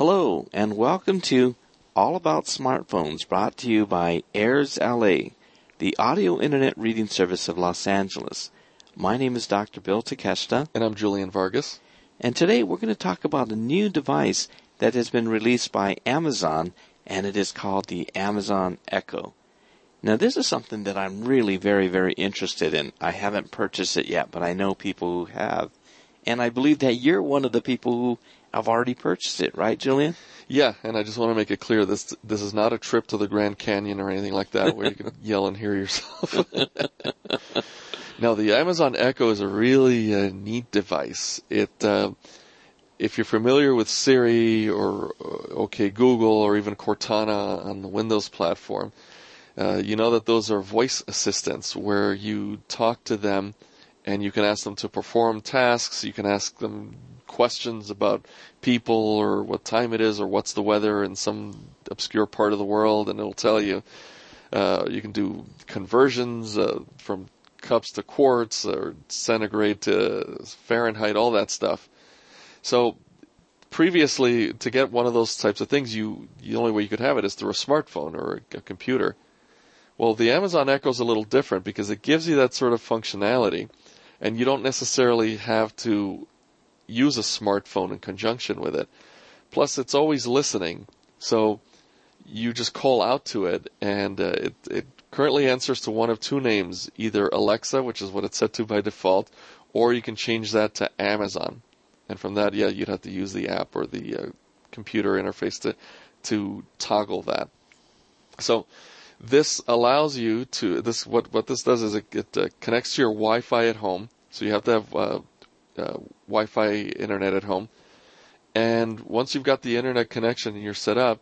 Hello, and welcome to All About Smartphones, brought to you by Airs LA, the audio internet reading service of Los Angeles. My name is Dr. Bill Takeshita, And I'm Julian Vargas. and today we're going to talk about a new device that has been released by Amazon, and it is called the Amazon Echo. Now, this is something that I'm really very, very interested in. I haven't purchased it yet, but I know people who have. And I believe that you're one of the people who have already purchased it, right, Julian? Yeah, and I just want to make it clear this this is not a trip to the Grand Canyon or anything like that where you can yell and hear yourself. now, the Amazon Echo is a really uh, neat device. It uh, if you're familiar with Siri or uh, OK Google or even Cortana on the Windows platform, uh, you know that those are voice assistants where you talk to them and you can ask them to perform tasks. You can ask them questions about people or what time it is or what's the weather in some obscure part of the world, and it'll tell you. Uh, you can do conversions uh, from cups to quarts or centigrade to Fahrenheit, all that stuff. So previously, to get one of those types of things, you the only way you could have it is through a smartphone or a, a computer. Well, the Amazon Echo is a little different because it gives you that sort of functionality, and you don't necessarily have to use a smartphone in conjunction with it. Plus, it's always listening, so you just call out to it, and uh, it, it currently answers to one of two names, either Alexa, which is what it's set to by default, or you can change that to Amazon. And from that, yeah, you'd have to use the app or the uh, computer interface to to toggle that. So this allows you to this what what this does is it, it uh, connects to your Wi-Fi at home. So you have to have uh, uh, Wi-Fi internet at home, and once you've got the internet connection and you're set up,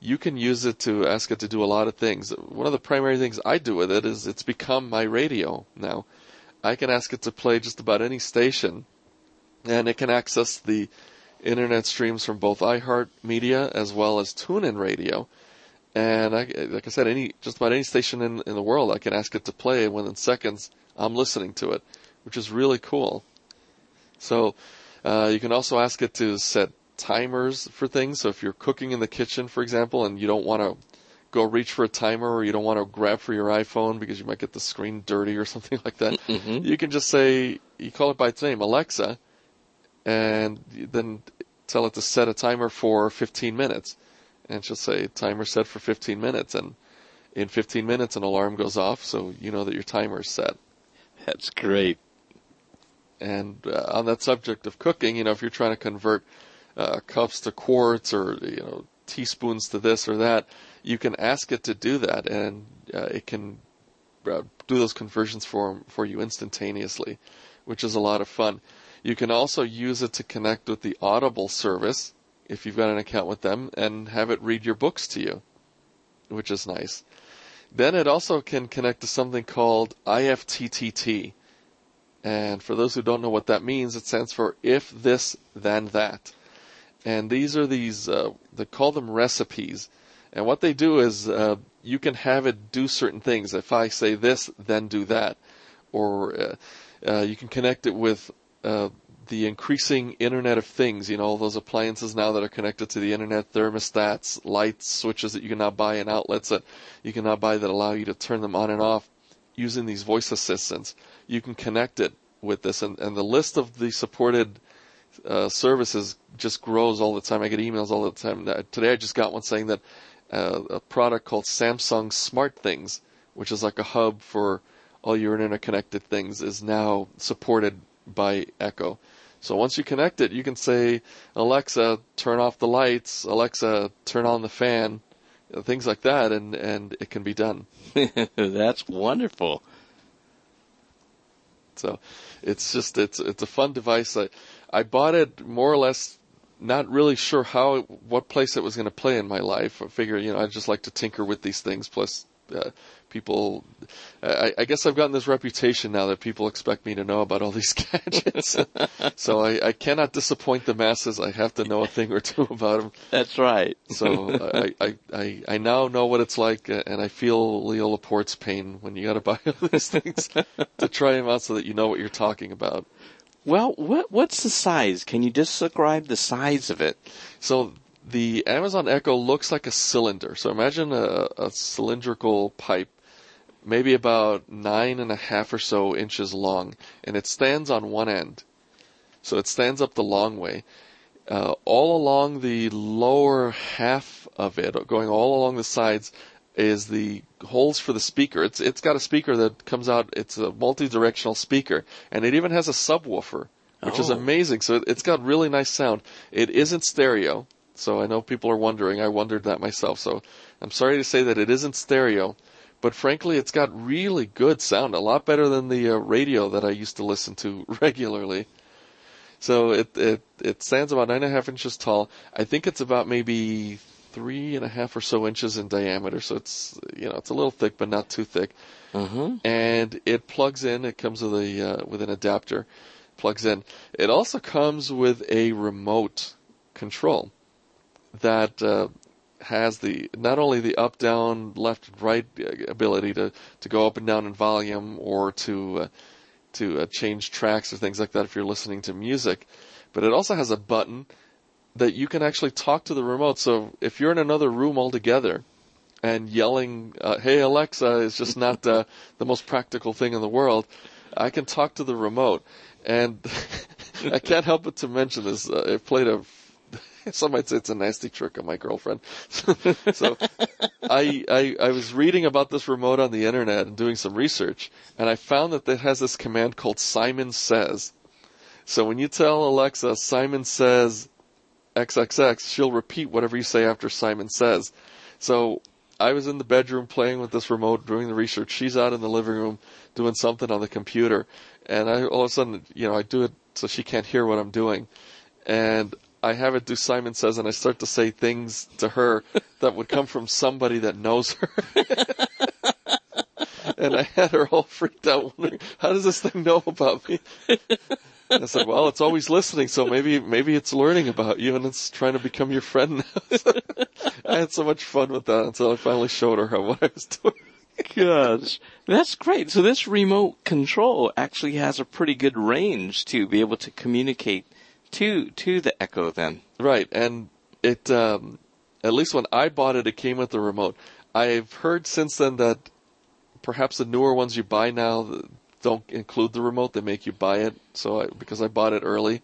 you can use it to ask it to do a lot of things. One of the primary things I do with it is it's become my radio now. I can ask it to play just about any station, and it can access the internet streams from both iHeartMedia as well as TuneIn Radio. And I, like I said, any just about any station in, in the world, I can ask it to play, and within seconds, I'm listening to it, which is really cool. So uh, you can also ask it to set timers for things. So if you're cooking in the kitchen, for example, and you don't want to go reach for a timer or you don't want to grab for your iPhone because you might get the screen dirty or something like that, Mhm. you can just say, you call it by its name, Alexa, and then tell it to set a timer for 15 minutes. And she'll say, timer set for 15 minutes. And in 15 minutes, an alarm goes off, so you know that your timer is set. That's great. And uh, on that subject of cooking, you know, if you're trying to convert uh, cups to quarts or you know teaspoons to this or that, you can ask it to do that, and uh, it can uh, do those conversions for for you instantaneously, which is a lot of fun. You can also use it to connect with the Audible service if you've got an account with them, and have it read your books to you, which is nice. Then it also can connect to something called IFTTT. And for those who don't know what that means, it stands for if this, then that. And these are these, uh, they call them recipes. And what they do is, uh, you can have it do certain things. If I say this, then do that. Or, uh, uh, you can connect it with, uh, the increasing Internet of Things, you know, all those appliances now that are connected to the Internet, thermostats, lights, switches that you can now buy and outlets that you can now buy that allow you to turn them on and off using these voice assistants. You can connect it with this, and, and the list of the supported uh, services just grows all the time. I get emails all the time. Uh, Today I just got one saying that uh, a product called Samsung Smart Things, which is like a hub for all your internet connected things, is now supported by Echo. So once you connect it, you can say, Alexa, turn off the lights. Alexa, turn on the fan. uh, Things like that, and, and it can be done. That's wonderful. So it's just it's it's a fun device. I I bought it more or less not really sure how what place it was going to play in my life. I figure you know I just like to tinker with these things. Plus, uh, people, I, I guess I've gotten this reputation now that people expect me to know about all these gadgets. so I, I cannot disappoint the masses. I have to know a thing or two about them. That's right. So I, I, I, I now know what it's like, uh, and I feel Leo Laporte's pain when you got to buy all these things to try them out so that you know what you're talking about. Well, what what's the size? Can you describe the size of it? So the Amazon Echo looks like a cylinder. So imagine a, a cylindrical pipe, maybe about nine and a half or so inches long, and it stands on one end. So it stands up the long way. Uh, all along the lower half of it, going all along the sides, is the holes for the speaker. It's it's got a speaker that comes out. It's a multi-directional speaker, and it even has a subwoofer, which is Oh. amazing. So it's got really nice sound. It isn't stereo, so I know people are wondering. I wondered that myself. So I'm sorry to say that it isn't stereo, but frankly, it's got really good sound. A lot better than the uh, radio that I used to listen to regularly. So it it it stands about nine and a half inches tall. I think it's about maybe three and a half or so inches in diameter. So it's you know it's a little thick, but not too thick. Mm-hmm. And it plugs in. It comes with a uh, with an adapter. Plugs in. It also comes with a remote control that uh, has the not only the up, down, left, right ability to to go up and down in volume or to uh, to uh, change tracks or things like that if you're listening to music, but it also has a button that you can actually talk to the remote. So if you're in another room altogether and yelling, uh, "Hey Alexa," is just not uh, the most practical thing in the world. I can talk to the remote, and I can't help but to mention this. Uh, I played a. Some might say it's a nasty trick on my girlfriend. so I, I I was reading about this remote on the internet and doing some research, and I found that it has this command called Simon Says. So when you tell Alexa Simon says XXX, she'll repeat whatever you say after Simon says. So I was in the bedroom playing with this remote, doing the research. She's out in the living room doing something on the computer, and I all of a sudden, you know, I do it so she can't hear what I'm doing, and I have it do Simon says, and I start to say things to her that would come from somebody that knows her. and I had her all freaked out, wondering how does this thing know about me? I said, "Well, it's always listening, so maybe maybe it's learning about you and it's trying to become your friend now." I had so much fun with that until I finally showed her how what I was doing. Gosh, that's great. So this remote control actually has a pretty good range to be able to communicate to to the Echo. Then, Right, and it um, at least when I bought it, it came with the remote. I've heard since then that perhaps the newer ones you buy now don't include the remote; they make you buy it. So I, because I bought it early,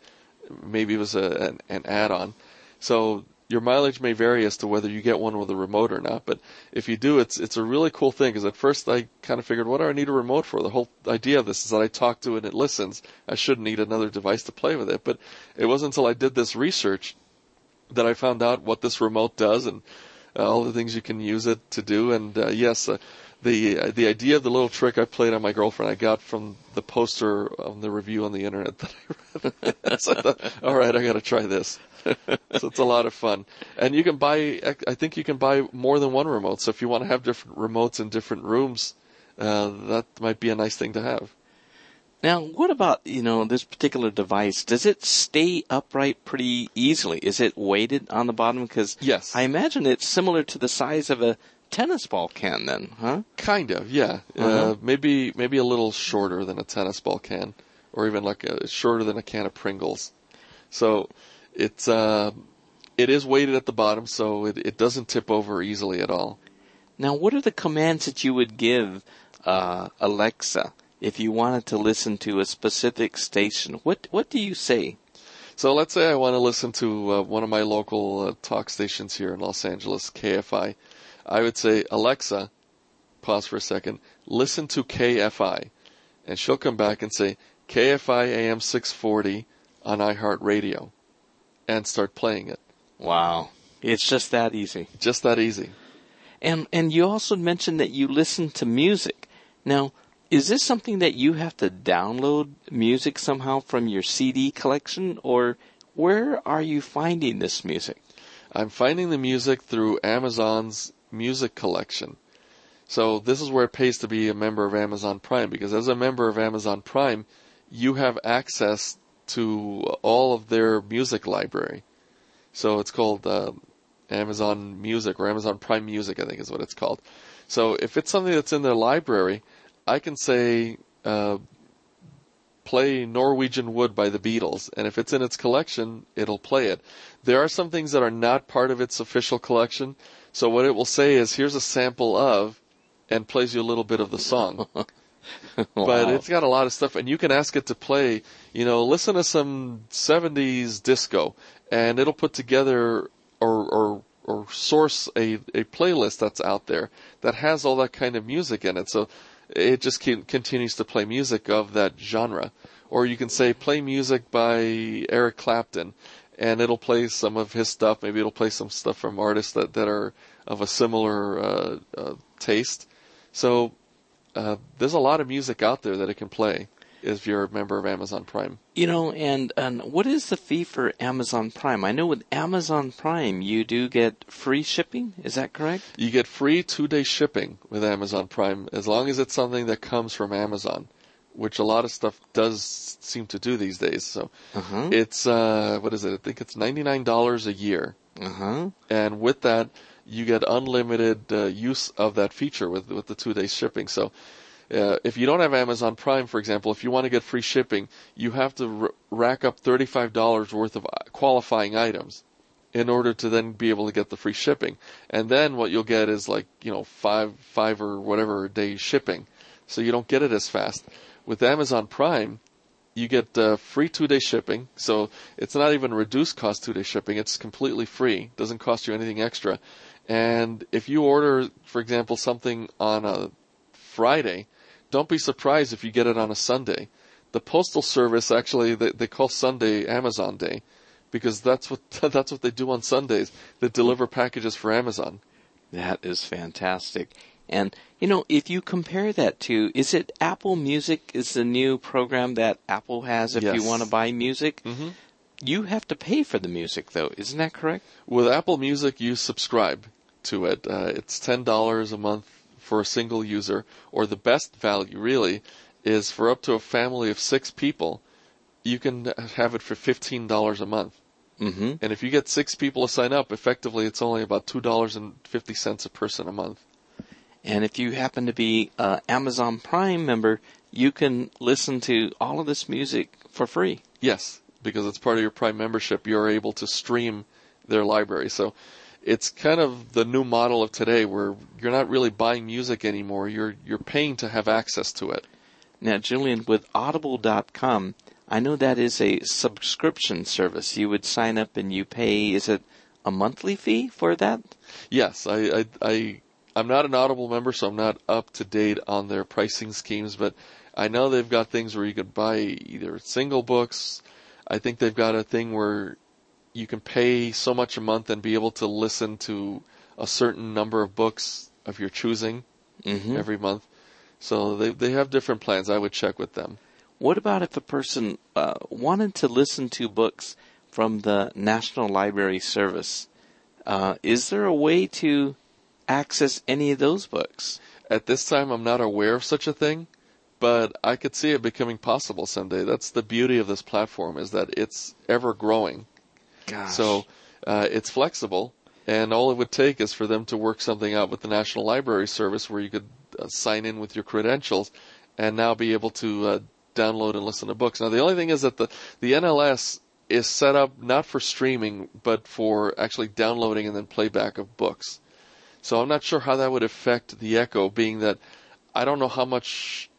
maybe it was a, an, an add-on. So your mileage may vary as to whether you get one with a remote or not. But if you do, it's it's a really cool thing. Because at first I kind of figured, what do I need a remote for? The whole idea of this is that I talk to it and it listens. I shouldn't need another device to play with it. But it wasn't until I did this research that I found out what this remote does and uh, all the things you can use it to do. And uh, yes, uh, the uh, the idea of the little trick I played on my girlfriend I got from the poster on the review on the internet that I read. so I thought, all right, I got to try this. so it's a lot of fun, and you can buy. I think you can buy more than one remote. So if you want to have different remotes in different rooms, uh, that might be a nice thing to have. now what about you know this particular device? Does it stay upright pretty easily? Is it weighted on the bottom? Because Yes. I imagine it's similar to the size of a tennis ball can. Then, huh? Kind of, yeah. Uh-huh. Uh, maybe maybe a little shorter than a tennis ball can, or even like a, shorter than a can of Pringles. So it's uh, it is weighted at the bottom, so it, it doesn't tip over easily at all. Now, what are the commands that you would give uh, Alexa if you wanted to listen to a specific station? What What do you say? So let's say I want to listen to uh, one of my local uh, talk stations here in Los Angeles, KFI. I would say, Alexa, pause for a second, listen to KFI. And she'll come back and say, KFI AM 640 on iHeartRadio. And start playing it. Wow, it's just that easy. Just that easy. And and you also mentioned that you listen to music. Now, is this something that you have to download music somehow from your CD collection, or where are you finding this music? I'm finding the music through Amazon's music collection. So this is where it pays to be a member of Amazon Prime because as a member of Amazon Prime, you have access to all of their music library. So it's called uh, Amazon Music or Amazon Prime Music, I think is what it's called. So if it's something that's in their library, I can say, uh, play Norwegian Wood by the Beatles, and if it's in its collection, it'll play it. There are some things that are not part of its official collection, so what it will say is, here's a sample of, and plays you a little bit of the song. But it's got a lot of stuff, and you can ask it to play, you know, listen to some 70s disco, and it'll put together or, or, or source a, a playlist that's out there that has all that kind of music in it. So it just continues to play music of that genre. Or you can say, play music by Eric Clapton, and it'll play some of his stuff. Maybe it'll play some stuff from artists that, that are of a similar uh, uh, taste. So uh, there's a lot of music out there that it can play if you're a member of Amazon Prime. You know, and, and what is the fee for Amazon Prime? I know with Amazon Prime you do get free shipping. Is that correct? You get free two day shipping with Amazon Prime as long as it's something that comes from Amazon, which a lot of stuff does seem to do these days. So Uh-huh. it's, uh, what is it? I think it's $99 a year. Uh-huh. And with that, you get unlimited uh, use of that feature with, with the two day shipping. So uh, if you don't have Amazon Prime, for example, if you want to get free shipping, you have to r- rack up $35 worth of uh, qualifying items in order to then be able to get the free shipping. And then what you'll get is like, you know, five, five or whatever day shipping. So you don't get it as fast. With Amazon Prime, you get uh, free two day shipping. So it's not even reduced cost two day shipping. It's completely free. Doesn't cost you anything extra. And if you order, for example, something on a Friday, don't be surprised if you get it on a Sunday. The postal service actually they, they call Sunday Amazon Day because that's what that's what they do on Sundays. They deliver packages for Amazon. That is fantastic. And you know, if you compare that to, is it Apple Music? Is the new program that Apple has if you want to buy music? Mhm. You have to pay for the music, though. Isn't that correct? With Apple Music, you subscribe to it. Uh, it's ten dollars a month for a single user, or the best value really is for up to a family of six people. You can have it for fifteen dollars a month. Mm-hmm. And if you get six people to sign up, effectively it's only about two dollars and fifty cents a person a month. And if you happen to be an Amazon Prime member, you can listen to all of this music for free. Yes, because it's part of your Prime membership, you're able to stream their library. So it's kind of the new model of today where you're not really buying music anymore. You're you're paying to have access to it. Now, Julian, with Audible.com, I know that is a subscription service. You would sign up and you pay, is it a monthly fee for that? Yes, I I, I I'm not an Audible member, so I'm not up to date on their pricing schemes, but I know they've got things where you could buy either single books. I think they've got a thing where you can pay so much a month and be able to listen to a certain number of books of your choosing Mm-hmm. every month. So they they have different plans. I would check with them. What about if a person uh, wanted to listen to books from the National Library Service? Uh, is there a way to access any of those books? At this time, I'm not aware of such a thing, but I could see it becoming possible someday. That's the beauty of this platform is that it's ever growing. Gosh. So uh, it's flexible, and all it would take is for them to work something out with the National Library Service where you could uh, sign in with your credentials and now be able to uh, download and listen to books. Now, the only thing is that the, the NLS is set up not for streaming, but for actually downloading and then playback of books. So I'm not sure how that would affect the Echo, being that I don't know how much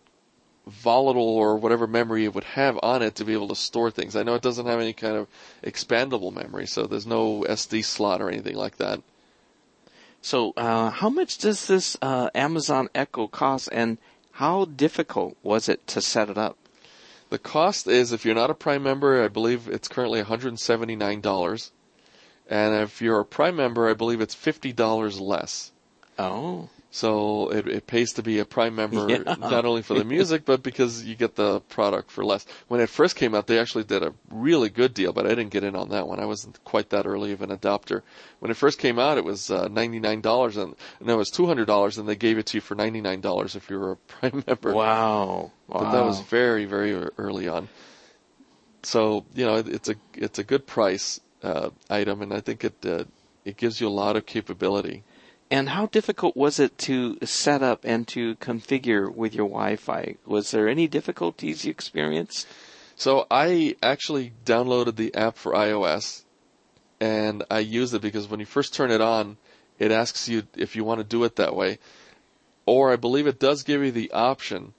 volatile or whatever memory it would have on it to be able to store things. I know it doesn't have any kind of expandable memory, so there's no SD slot or anything like that. So, uh, how much does this uh, Amazon Echo cost, and how difficult was it to set it up? The cost is, if you're not a Prime member, I believe it's currently $179. And if you're a Prime member, I believe it's $50 less. Oh, So it, it pays to be a Prime member, Yeah. not only for the music, but because you get the product for less. When it first came out, they actually did a really good deal, but I didn't get in on that one. I wasn't quite that early of an adopter. When it first came out, it was uh, $99, and no, it was $200, and they gave it to you for $99 if you were a Prime member. wow. wow. But that was very, very early on. So you know, it's a it's a good price uh, item, and I think it uh, it gives you a lot of capability. And how difficult was it to set up and to configure with your Wi-Fi? Was there any difficulties you experienced? So I actually downloaded the app for iOS and I used it because when you first turn it on, it asks you if you want to do it that way. Or I believe it does give you the option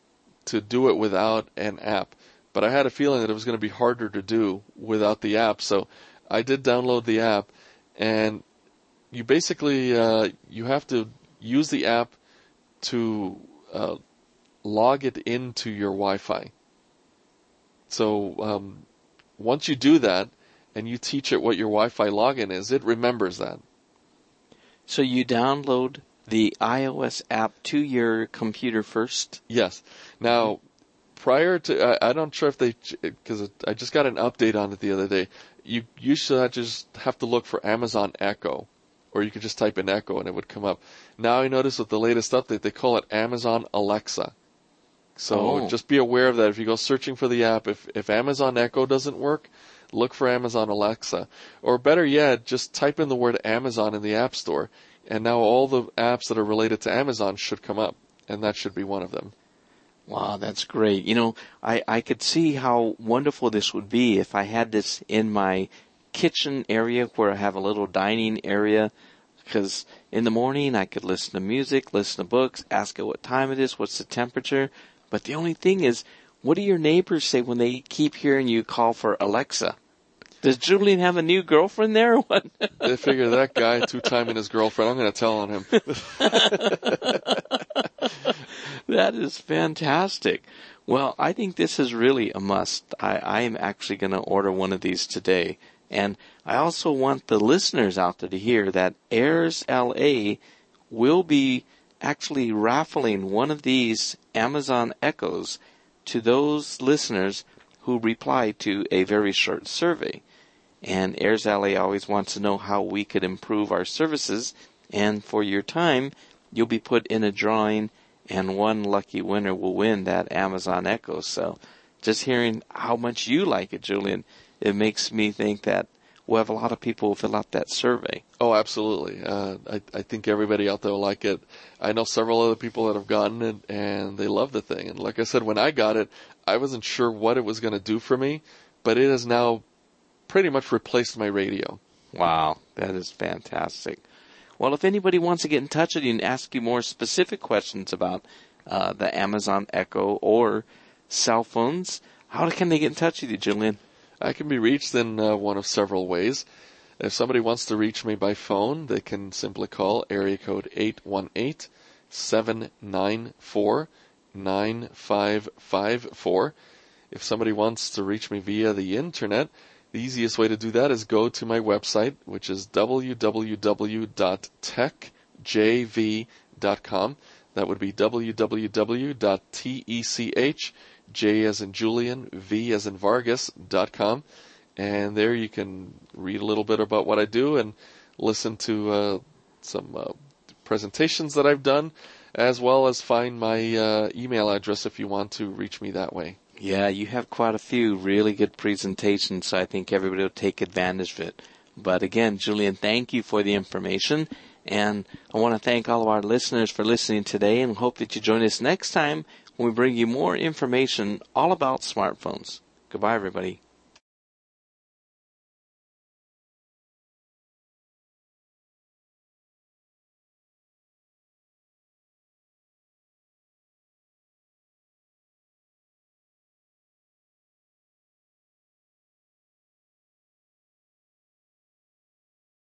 to do it without an app. But I had a feeling that it was going to be harder to do without the app. So I did download the app and you basically uh, you have to use the app to uh, log it into your Wi-Fi. So um, once you do that and you teach it what your Wi-Fi login is, it remembers that. So you download the iOS app to your computer first. Yes. Now, prior to I, I don't sure if they because I just got an update on it the other day. You used to just have to look for Amazon Echo or you could just type in Echo and it would come up. Now I notice with the latest update, they call it Amazon Alexa. So Oh. just be aware of that. If you go searching for the app, if, if Amazon Echo doesn't work, look for Amazon Alexa. Or better yet, just type in the word Amazon in the App Store, and now all the apps that are related to Amazon should come up, and that should be one of them. Wow, that's great. You know, I, I could see how wonderful this would be if I had this in my kitchen area where I have a little dining area. Because in the morning I could listen to music, listen to books, ask it what time it is, what's the temperature. But the only thing is, what do your neighbors say when they keep hearing you call for Alexa? Does Julian have a new girlfriend there or what? They figure that guy two timing his girlfriend. I'm going to tell on him. That is fantastic. Well, I think this is really a must. I, I am actually going to order one of these today. And I also want the listeners out there to hear that Airs LA will be actually raffling one of these Amazon Echoes to those listeners who reply to a very short survey. And Airs LA always wants to know how we could improve our services. And for your time, you'll be put in a drawing and one lucky winner will win that Amazon Echo. So just hearing how much you like it, Julian, it makes me think that we'll have a lot of people fill out that survey. Oh, absolutely. Uh, I, I think everybody out there will like it. I know several other people that have gotten it and they love the thing. And like I said, when I got it, I wasn't sure what it was going to do for me, but it has now pretty much replaced my radio. Wow, that is fantastic. Well, if anybody wants to get in touch with you and ask you more specific questions about uh, the Amazon Echo or cell phones, how can they get in touch with you, Julian? I can be reached in uh, one of several ways. If somebody wants to reach me by phone, they can simply call area code 818 794 9554. If somebody wants to reach me via the internet, the easiest way to do that is go to my website, which is www.techjv.com. That would be www.techj, J as in Julian, V as in Vargas.com. And there you can read a little bit about what I do and listen to uh, some uh, presentations that I've done, as well as find my uh, email address if you want to reach me that way. Yeah, you have quite a few really good presentations, so I think everybody will take advantage of it. But again, Julian, thank you for the information. And I want to thank all of our listeners for listening today and hope that you join us next time when we bring you more information all about smartphones. Goodbye, everybody.